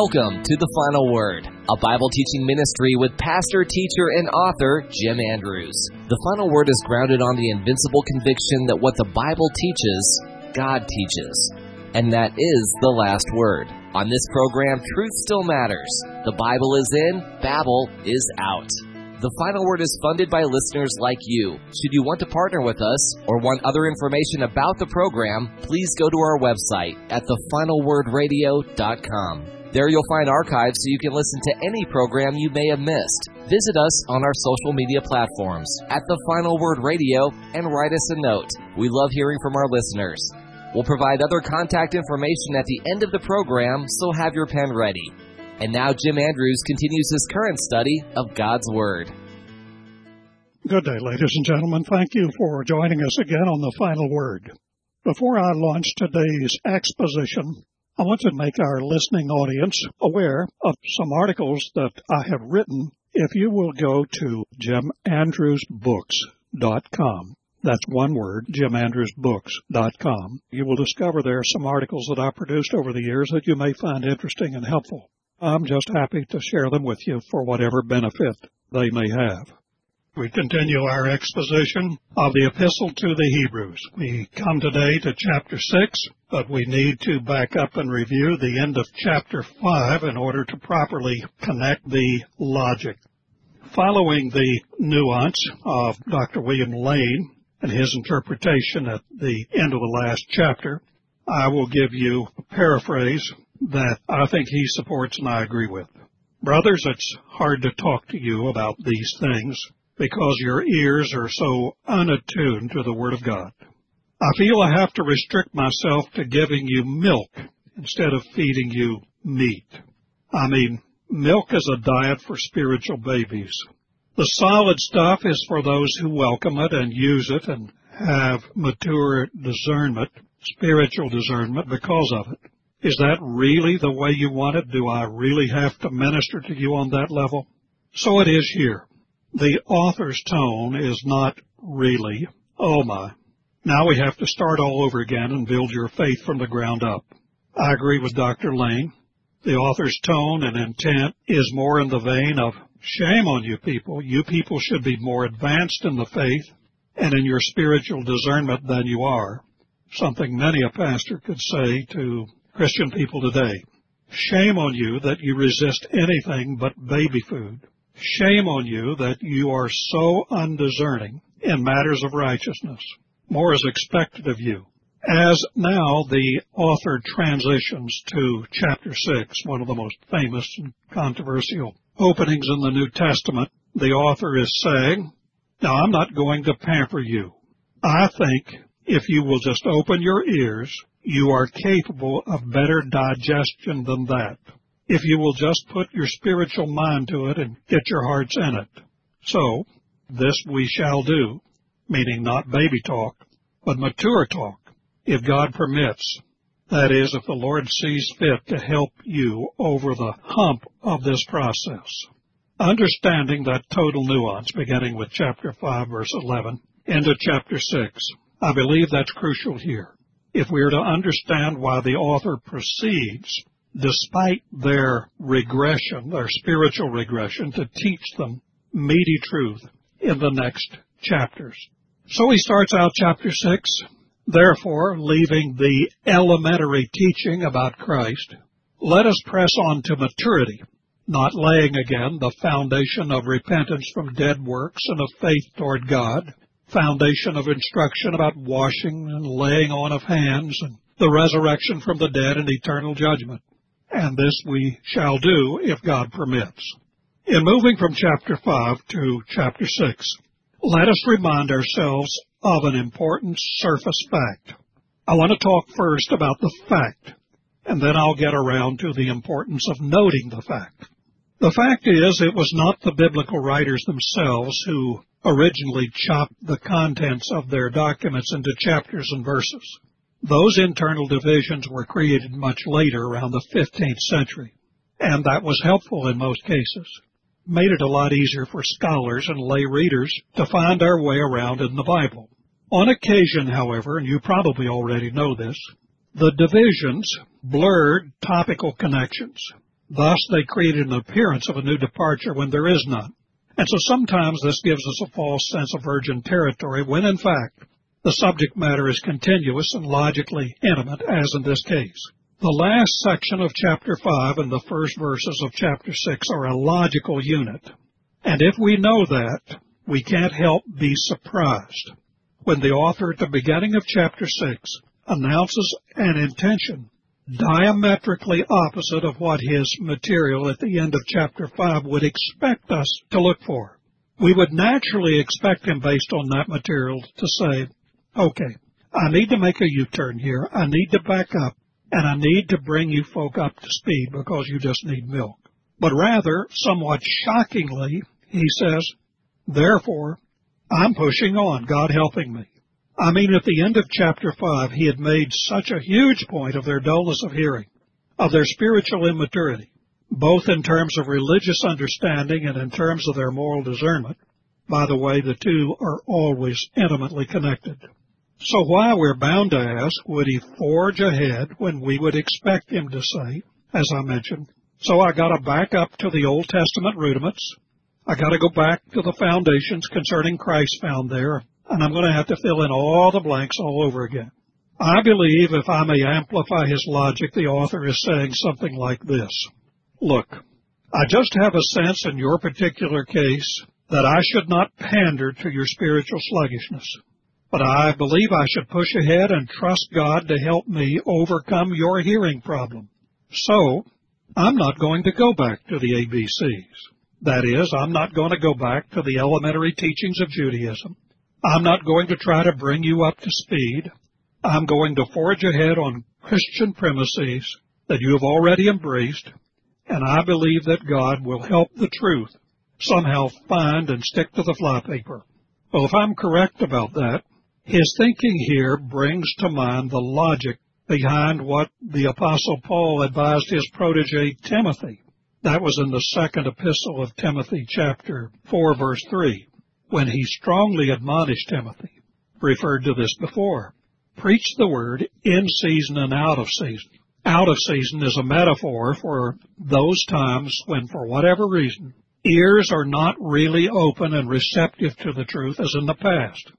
Welcome to The Final Word, a Bible teaching ministry with pastor, teacher, and author Jim Andrews. The Final Word is grounded on the invincible conviction that what the Bible teaches, God teaches, and that is the last word. On this program, truth still matters. The Bible is in, Babel is out. The Final Word is funded by listeners like you. Should you want to partner with us or want other information about the program, please go to our website at thefinalwordradio.com. There you'll find archives so you can listen to any program you may have missed. Visit us on our social media platforms at The Final Word Radio and write us a note. We love hearing from our listeners. We'll provide other contact information at the end of the program, so have your pen ready. And now Jim Andrews continues his current study of God's Word. Good day, ladies and gentlemen. Thank you for joining us again on the final word. Before I launch today's exposition, I want to make our listening audience aware of some articles that I have written. If you will go to jimandrewsbooks.com, that's one word, jimandrewsbooks.com, you will discover there some articles that I produced over the years that you may find interesting and helpful. I'm just happy to share them with you for whatever benefit they may have. We continue our exposition of the Epistle to the Hebrews. We come today to chapter 6, but we need to back up and review the end of chapter 5 in order to properly connect the logic. Following the nuance of Dr. William Lane and his interpretation at the end of the last chapter, I will give you a paraphrase that I think he supports and I agree with. Brothers, it's hard to talk to you about these things because your ears are so unattuned to the Word of God. I feel I have to restrict myself to giving you milk instead of feeding you meat. I mean, milk is a diet for spiritual babies. The solid stuff is for those who welcome it and use it and have mature discernment, spiritual discernment because of it. Is that really the way you want it? Do I really have to minister to you on that level? So it is here. The author's tone is not really, oh my. Now we have to start all over again and build your faith from the ground up. I agree with Dr. Lane. The author's tone and intent is more in the vein of shame on you people. You people should be more advanced in the faith and in your spiritual discernment than you are. Something many a pastor could say to Christian people today. Shame on you that you resist anything but baby food. Shame on you that you are so undiscerning in matters of righteousness. More is expected of you. As now the author transitions to chapter 6, one of the most famous and controversial openings in the New Testament, the author is saying, Now I'm not going to pamper you. I think if you will just open your ears you are capable of better digestion than that. If you will just put your spiritual mind to it and get your hearts in it. So, this we shall do, meaning not baby talk, but mature talk, if God permits. That is, if the Lord sees fit to help you over the hump of this process. Understanding that total nuance, beginning with chapter 5, verse 11, into chapter 6, I believe that's crucial here if we are to understand why the author proceeds, despite their regression, their spiritual regression, to teach them meaty truth in the next chapters. So he starts out chapter 6, therefore, leaving the elementary teaching about Christ, let us press on to maturity, not laying again the foundation of repentance from dead works and of faith toward God, foundation of instruction about washing and laying on of hands and the resurrection from the dead and eternal judgment. And this we shall do if God permits. In moving from chapter 5 to chapter 6, let us remind ourselves of an important surface fact. I want to talk first about the fact, and then I'll get around to the importance of noting the fact. The fact is, it was not the biblical writers themselves who originally chopped the contents of their documents into chapters and verses. Those internal divisions were created much later, around the 15th century, and that was helpful in most cases. Made it a lot easier for scholars and lay readers to find our way around in the Bible. On occasion, however, and you probably already know this, the divisions blurred topical connections. Thus, they created an appearance of a new departure when there is none. And so sometimes this gives us a false sense of virgin territory when in fact the subject matter is continuous and logically intimate as in this case. The last section of chapter 5 and the first verses of chapter 6 are a logical unit. And if we know that, we can't help be surprised when the author at the beginning of chapter 6 announces an intention diametrically opposite of what his material at the end of chapter 5 would expect us to look for. We would naturally expect him, based on that material, to say, okay, I need to make a U-turn here. I need to back up and I need to bring you folk up to speed because you just need milk. But rather, somewhat shockingly, he says, therefore, I'm pushing on, God helping me. I mean, at the end of chapter 5, he had made such a huge point of their dullness of hearing, of their spiritual immaturity, both in terms of religious understanding and in terms of their moral discernment. By the way, the two are always intimately connected. So why we're bound to ask, would he forge ahead when we would expect him to say, as I mentioned, so I gotta back up to the Old Testament rudiments. I gotta go back to the foundations concerning Christ found there, and I'm gonna have to fill in all the blanks all over again. I believe, if I may amplify his logic, the author is saying something like this. Look, I just have a sense in your particular case that I should not pander to your spiritual sluggishness. But I believe I should push ahead and trust God to help me overcome your hearing problem. So, I'm not going to go back to the ABCs. That is, I'm not going to go back to the elementary teachings of Judaism. I'm not going to try to bring you up to speed. I'm going to forge ahead on Christian premises that you have already embraced, and I believe that God will help the truth somehow find and stick to the flypaper. Well, if I'm correct about that, his thinking here brings to mind the logic behind what the Apostle Paul advised his protege Timothy. That was in the second epistle of Timothy, chapter 4, verse 3, when he strongly admonished Timothy, referred to this before. Preach the word in season and out of season. Out of season is a metaphor for those times when, for whatever reason, ears are not really open and receptive to the truth as in the past.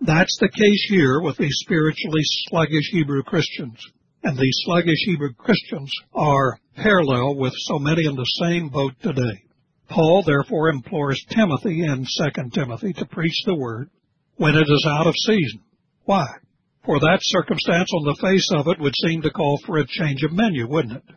That's the case here with these spiritually sluggish Hebrew Christians. And these sluggish Hebrew Christians are parallel with so many in the same boat today. Paul therefore implores Timothy in 2 Timothy to preach the word when it is out of season. Why? For that circumstance on the face of it would seem to call for a change of menu, wouldn't it?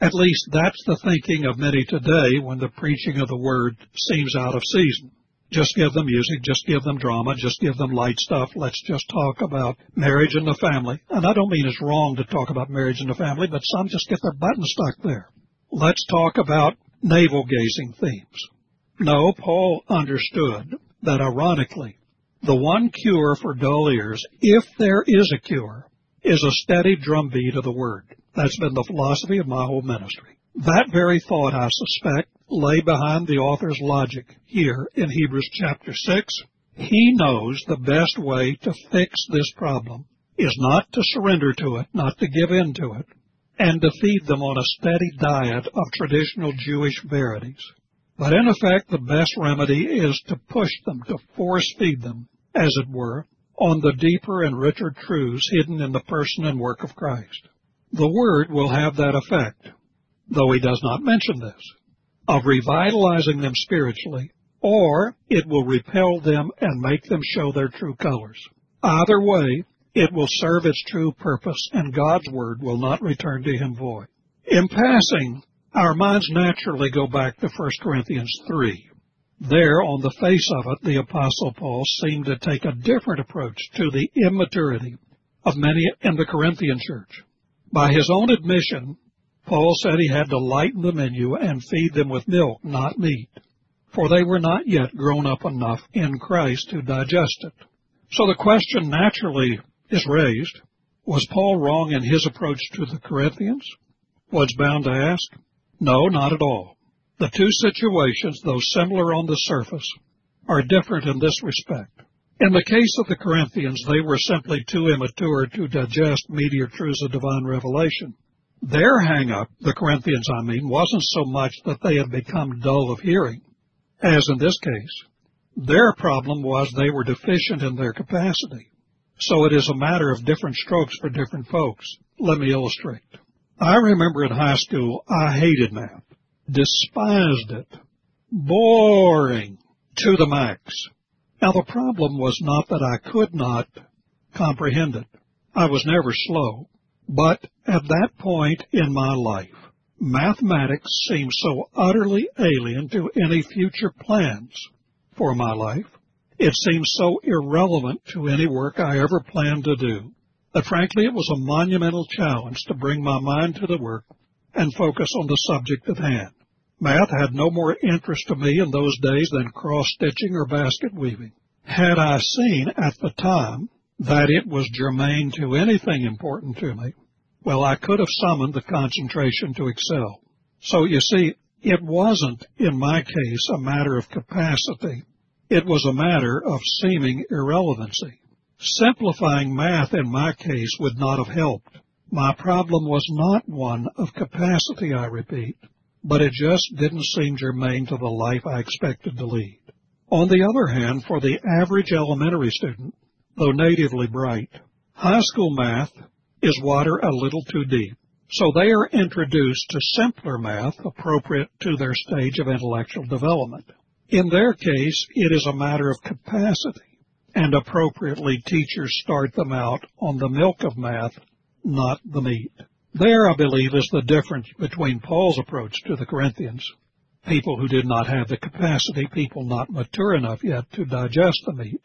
At least that's the thinking of many today when the preaching of the word seems out of season. Just give them music, just give them drama, just give them light stuff. Let's just talk about marriage and the family. And I don't mean it's wrong to talk about marriage and the family, but some just get their buttons stuck there. Let's talk about navel gazing themes. No, Paul understood that ironically, the one cure for dull ears, if there is a cure, is a steady drumbeat of the word. That's been the philosophy of my whole ministry. That very thought, I suspect, lay behind the author's logic here in Hebrews chapter 6. He knows the best way to fix this problem is not to surrender to it, not to give in to it, and to feed them on a steady diet of traditional Jewish verities. But in effect, the best remedy is to push them, to force feed them, as it were, on the deeper and richer truths hidden in the person and work of Christ. The Word will have that effect, though he does not mention this of revitalizing them spiritually, or it will repel them and make them show their true colors. Either way, it will serve its true purpose, and God's word will not return to him void. In passing, our minds naturally go back to 1 Corinthians 3. There, on the face of it, the Apostle Paul seemed to take a different approach to the immaturity of many in the Corinthian church. By his own admission, Paul said he had to lighten the menu and feed them with milk, not meat, for they were not yet grown up enough in Christ to digest it. So the question naturally is raised, was Paul wrong in his approach to the Corinthians? Was bound to ask? No, not at all. The two situations, though similar on the surface, are different in this respect. In the case of the Corinthians, they were simply too immature to digest meatier truths of divine revelation. Their hang up, the Corinthians I mean, wasn't so much that they had become dull of hearing, as in this case. Their problem was they were deficient in their capacity. So it is a matter of different strokes for different folks. Let me illustrate. I remember in high school, I hated math, despised it, boring to the max. Now the problem was not that I could not comprehend it. I was never slow. But at that point in my life, mathematics seemed so utterly alien to any future plans for my life. It seemed so irrelevant to any work I ever planned to do that frankly it was a monumental challenge to bring my mind to the work and focus on the subject at hand. Math had no more interest to me in those days than cross-stitching or basket weaving. Had I seen at the time that it was germane to anything important to me, well, I could have summoned the concentration to excel. So you see, it wasn't, in my case, a matter of capacity. It was a matter of seeming irrelevancy. Simplifying math in my case would not have helped. My problem was not one of capacity, I repeat, but it just didn't seem germane to the life I expected to lead. On the other hand, for the average elementary student, though natively bright, high school math is water a little too deep. So they are introduced to simpler math appropriate to their stage of intellectual development. In their case, it is a matter of capacity, and appropriately teachers start them out on the milk of math, not the meat. There, I believe, is the difference between Paul's approach to the Corinthians, people who did not have the capacity, people not mature enough yet to digest the meat,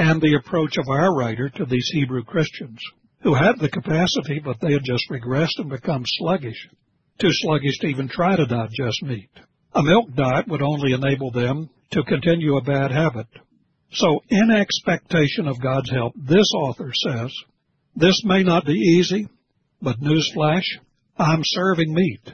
and the approach of our writer to these Hebrew Christians who had the capacity, but they had just regressed and become sluggish, too sluggish to even try to digest meat. A milk diet would only enable them to continue a bad habit. So, in expectation of God's help, this author says, this may not be easy, but newsflash, I'm serving meat,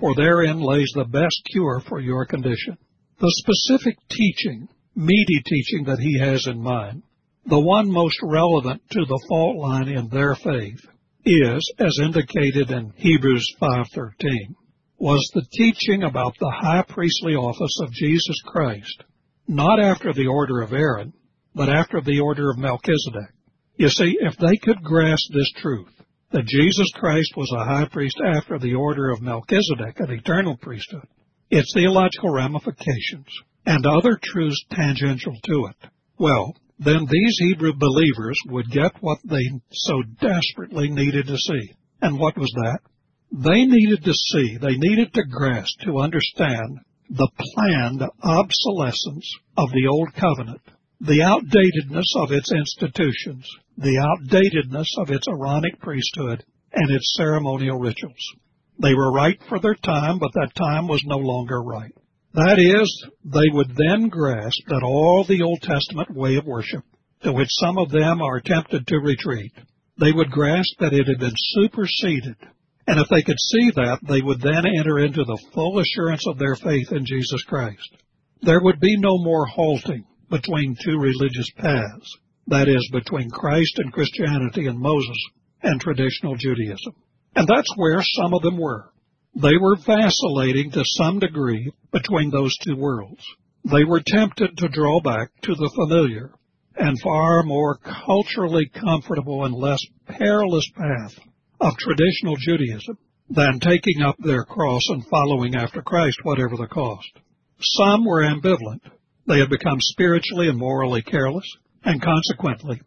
for therein lays the best cure for your condition. The specific teaching, meaty teaching that he has in mind, the one most relevant to the fault line in their faith is, as indicated in Hebrews 5.13, was the teaching about the high priestly office of Jesus Christ, not after the order of Aaron, but after the order of Melchizedek. You see, if they could grasp this truth, that Jesus Christ was a high priest after the order of Melchizedek, an eternal priesthood, its theological ramifications, and other truths tangential to it, well, then these Hebrew believers would get what they so desperately needed to see. And what was that? They needed to see, they needed to grasp, to understand the planned obsolescence of the Old Covenant, the outdatedness of its institutions, the outdatedness of its Aaronic priesthood, and its ceremonial rituals. They were right for their time, but that time was no longer right. That is, they would then grasp that all the Old Testament way of worship, to which some of them are tempted to retreat, they would grasp that it had been superseded. And if they could see that, they would then enter into the full assurance of their faith in Jesus Christ. There would be no more halting between two religious paths, that is, between Christ and Christianity and Moses and traditional Judaism. And that's where some of them were. They were vacillating to some degree between those two worlds. They were tempted to draw back to the familiar and far more culturally comfortable and less perilous path of traditional Judaism than taking up their cross and following after Christ, whatever the cost. Some were ambivalent. They had become spiritually and morally careless, and consequently,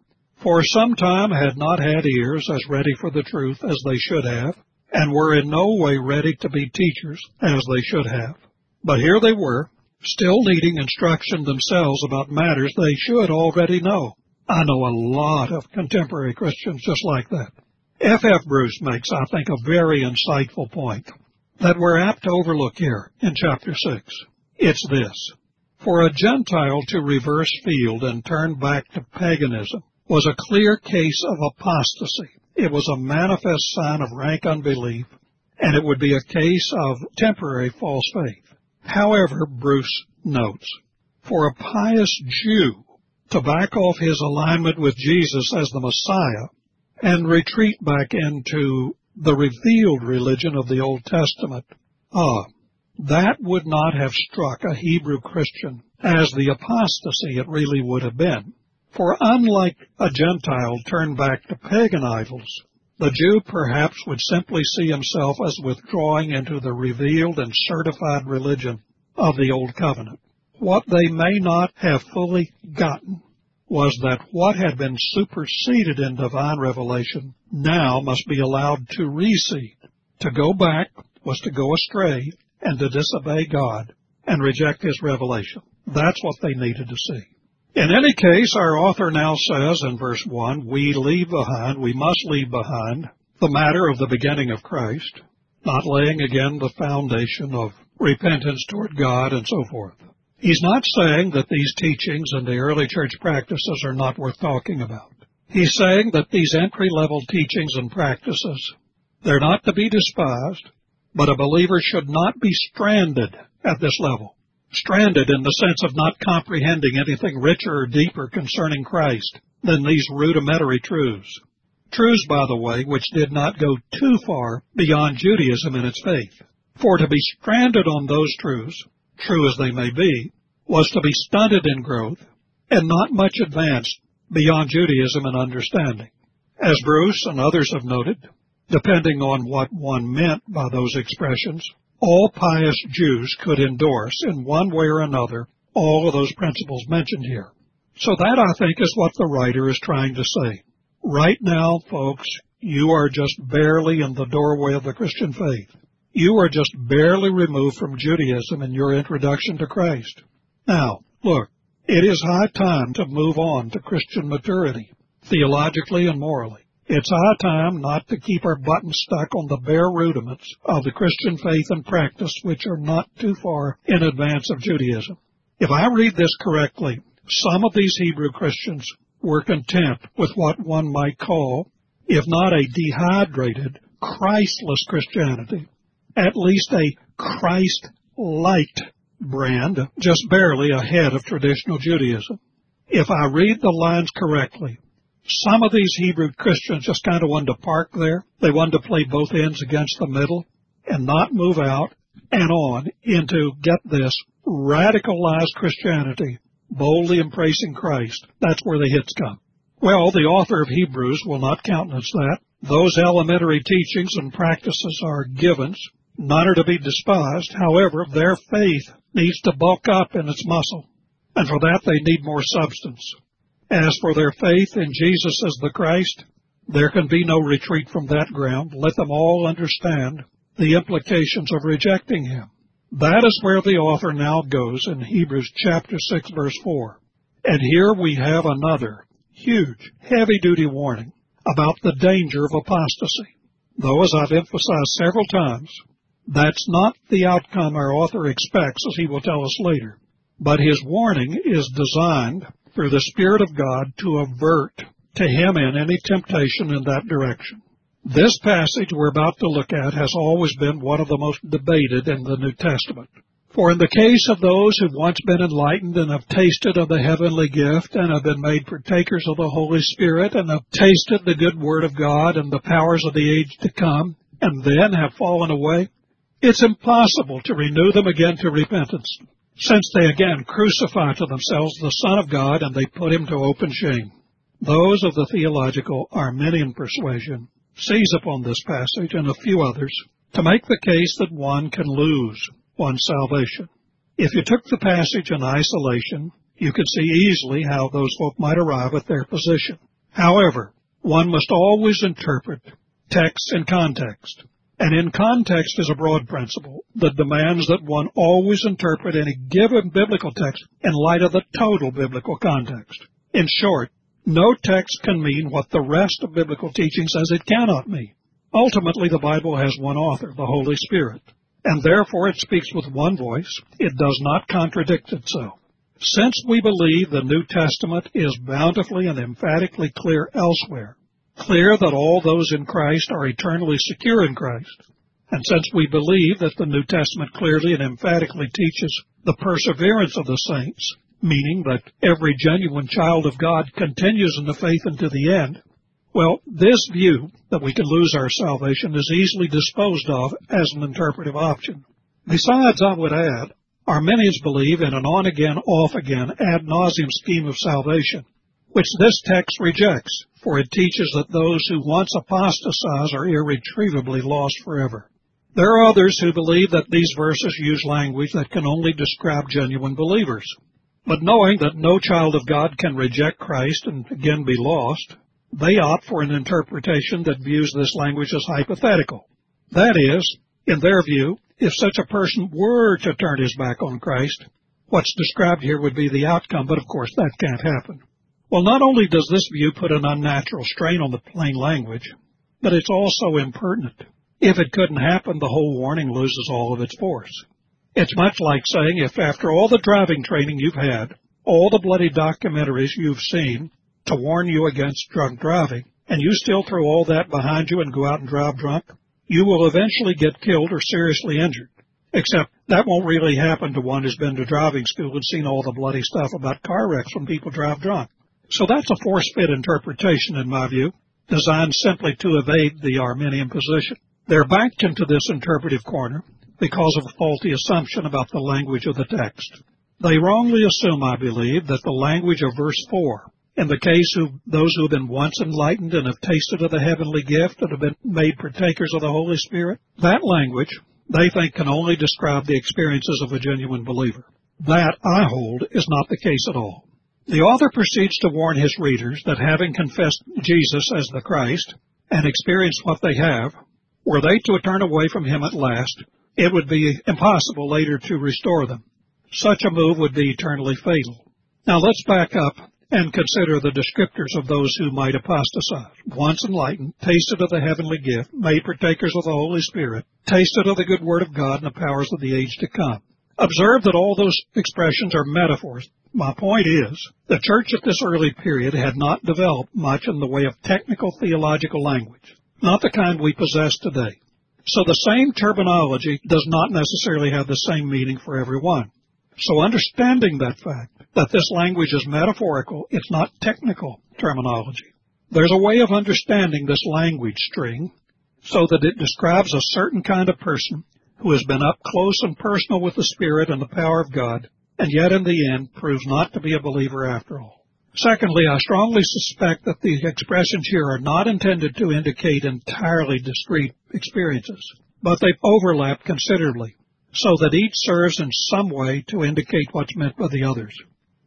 for some time had not had ears as ready for the truth as they should have, and were in no way ready to be teachers as they should have. But here they were, still needing instruction themselves about matters they should already know. I know a lot of contemporary Christians just like that. F. F. Bruce makes, I think, a very insightful point that we're apt to overlook here in chapter 6. It's this. For a Gentile to reverse field and turn back to paganism was a clear case of apostasy it was a manifest sign of rank unbelief, and it would be a case of temporary false faith. However, Bruce notes, for a pious Jew to back off his alignment with Jesus as the Messiah and retreat back into the revealed religion of the Old Testament. Ah, that would not have struck a Hebrew Christian as the apostasy it really would have been. For unlike a Gentile turned back to pagan idols, the Jew perhaps would simply see himself as withdrawing into the revealed and certified religion of the Old Covenant. What they may not have fully gotten was that what had been superseded in divine revelation now must be allowed to recede. To go back was to go astray and to disobey God and reject His revelation. That's what they needed to see. In any case, our author now says in verse 1, we leave behind, we must leave behind the matter of the beginning of Christ, not laying again the foundation of repentance toward God and so forth. He's not saying that these teachings and the early church practices are not worth talking about. He's saying that these entry level teachings and practices, they're not to be despised, but a believer should not be stranded at this level. Stranded in the sense of not comprehending anything richer or deeper concerning Christ than these rudimentary truths. Truths, by the way, which did not go too far beyond Judaism in its faith. For to be stranded on those truths true as they may be, was to be stunted in growth and not much advanced beyond Judaism in understanding. As Bruce and others have noted, depending on what one meant by those expressions, all pious Jews could endorse in one way or another all of those principles mentioned here. So that I think is what the writer is trying to say. Right now, folks, you are just barely in the doorway of the Christian faith. You are just barely removed from Judaism in your introduction to Christ. Now, look, it is high time to move on to Christian maturity, theologically and morally. It's high time not to keep our buttons stuck on the bare rudiments of the Christian faith and practice which are not too far in advance of Judaism. If I read this correctly, some of these Hebrew Christians were content with what one might call, if not a dehydrated, Christless Christianity, at least a Christ light brand, just barely ahead of traditional Judaism. If I read the lines correctly, some of these Hebrew Christians just kind of wanted to park there. They wanted to play both ends against the middle and not move out and on into, get this, radicalized Christianity, boldly embracing Christ. That's where the hits come. Well, the author of Hebrews will not countenance that. Those elementary teachings and practices are givens None are to be despised. However, their faith needs to bulk up in its muscle, and for that they need more substance. As for their faith in Jesus as the Christ, there can be no retreat from that ground. Let them all understand the implications of rejecting Him. That is where the author now goes in Hebrews chapter 6 verse 4. And here we have another huge, heavy duty warning about the danger of apostasy. Though, as I've emphasized several times, that's not the outcome our author expects, as he will tell us later. But his warning is designed through the Spirit of God to avert to him in any temptation in that direction. This passage we're about to look at has always been one of the most debated in the New Testament. For in the case of those who've once been enlightened and have tasted of the heavenly gift and have been made partakers of the Holy Spirit and have tasted the good Word of God and the powers of the age to come and then have fallen away, it's impossible to renew them again to repentance, since they again crucify to themselves the Son of God and they put him to open shame. Those of the theological Arminian persuasion seize upon this passage and a few others to make the case that one can lose one's salvation. If you took the passage in isolation, you could see easily how those folk might arrive at their position. However, one must always interpret text in context. And in context is a broad principle that demands that one always interpret any given biblical text in light of the total biblical context. In short, no text can mean what the rest of biblical teaching says it cannot mean. Ultimately, the Bible has one author, the Holy Spirit, and therefore it speaks with one voice. It does not contradict itself. Since we believe the New Testament is bountifully and emphatically clear elsewhere, clear that all those in Christ are eternally secure in Christ. And since we believe that the New Testament clearly and emphatically teaches the perseverance of the saints, meaning that every genuine child of God continues in the faith unto the end, Well, this view that we can lose our salvation is easily disposed of as an interpretive option. Besides, I would add, Arminians believe in an on-again, off-again, ad nauseum scheme of salvation, which this text rejects, for it teaches that those who once apostatize are irretrievably lost forever. There are others who believe that these verses use language that can only describe genuine believers. But knowing that no child of God can reject Christ and again be lost, they opt for an interpretation that views this language as hypothetical. That is, in their view, if such a person were to turn his back on Christ, what's described here would be the outcome, but of course that can't happen. Well, not only does this view put an unnatural strain on the plain language, but it's also impertinent. If it couldn't happen, the whole warning loses all of its force. It's much like saying if after all the driving training you've had, all the bloody documentaries you've seen, to warn you against drunk driving, and you still throw all that behind you and go out and drive drunk, you will eventually get killed or seriously injured. Except that won't really happen to one who's been to driving school and seen all the bloody stuff about car wrecks when people drive drunk. So that's a force-fit interpretation, in my view, designed simply to evade the Arminian position. They're backed into this interpretive corner because of a faulty assumption about the language of the text. They wrongly assume, I believe, that the language of verse 4 in the case of those who have been once enlightened and have tasted of the heavenly gift and have been made partakers of the Holy Spirit, that language they think can only describe the experiences of a genuine believer. That, I hold, is not the case at all. The author proceeds to warn his readers that having confessed Jesus as the Christ and experienced what they have, were they to turn away from him at last, it would be impossible later to restore them. Such a move would be eternally fatal. Now let's back up and consider the descriptors of those who might apostatize. Once enlightened, tasted of the heavenly gift, made partakers of the Holy Spirit, tasted of the good word of God and the powers of the age to come. Observe that all those expressions are metaphors. My point is, the church at this early period had not developed much in the way of technical theological language, not the kind we possess today. So the same terminology does not necessarily have the same meaning for everyone. So understanding that fact, that this language is metaphorical, it's not technical terminology. There's a way of understanding this language string so that it describes a certain kind of person who has been up close and personal with the Spirit and the power of God, and yet in the end proves not to be a believer after all. Secondly, I strongly suspect that the expressions here are not intended to indicate entirely discrete experiences, but they overlap considerably, so that each serves in some way to indicate what's meant by the others.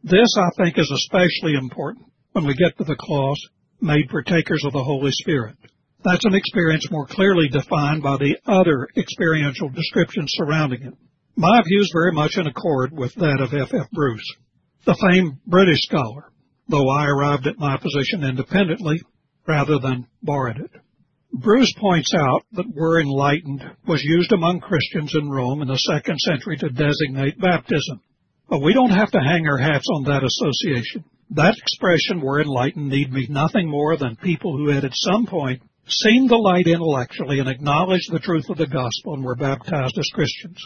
This, I think, is especially important when we get to the clause, made partakers of the Holy Spirit. That's an experience more clearly defined by the other experiential descriptions surrounding it. My view is very much in accord with that of F. F. Bruce, the famed British scholar, though I arrived at my position independently rather than borrowed it. Bruce points out that word enlightened was used among Christians in Rome in the second century to designate baptism. But we don't have to hang our hats on that association. That expression, we're enlightened, need mean nothing more than people who had at some point seen the light intellectually and acknowledged the truth of the gospel and were baptized as Christians.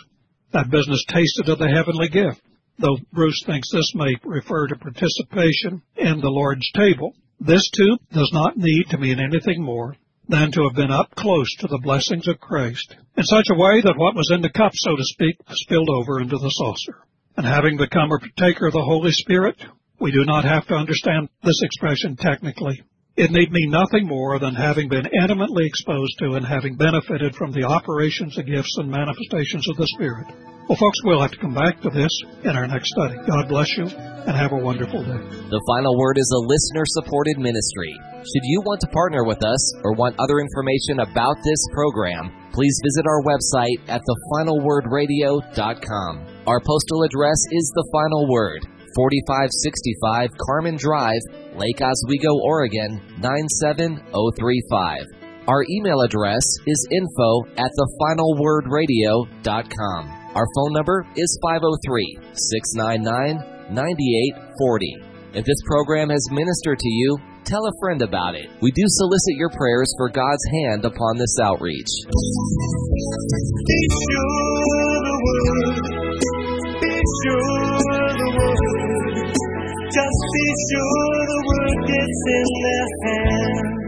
That business tasted of the heavenly gift, though Bruce thinks this may refer to participation in the Lord's table. This too does not need to mean anything more than to have been up close to the blessings of Christ in such a way that what was in the cup, so to speak, spilled over into the saucer. And having become a partaker of the Holy Spirit, we do not have to understand this expression technically. It need mean nothing more than having been intimately exposed to and having benefited from the operations, the gifts, and manifestations of the Spirit. Well, folks, we'll have to come back to this in our next study. God bless you and have a wonderful day. The Final Word is a listener supported ministry. Should you want to partner with us or want other information about this program, please visit our website at thefinalwordradio.com. Our postal address is The Final Word, 4565 Carman Drive, Lake Oswego, Oregon 97035. Our email address is info at thefinalwordradio.com. Our phone number is 503 699 9840. If this program has ministered to you, tell a friend about it. We do solicit your prayers for God's hand upon this outreach. Just be sure the word gets in their hands.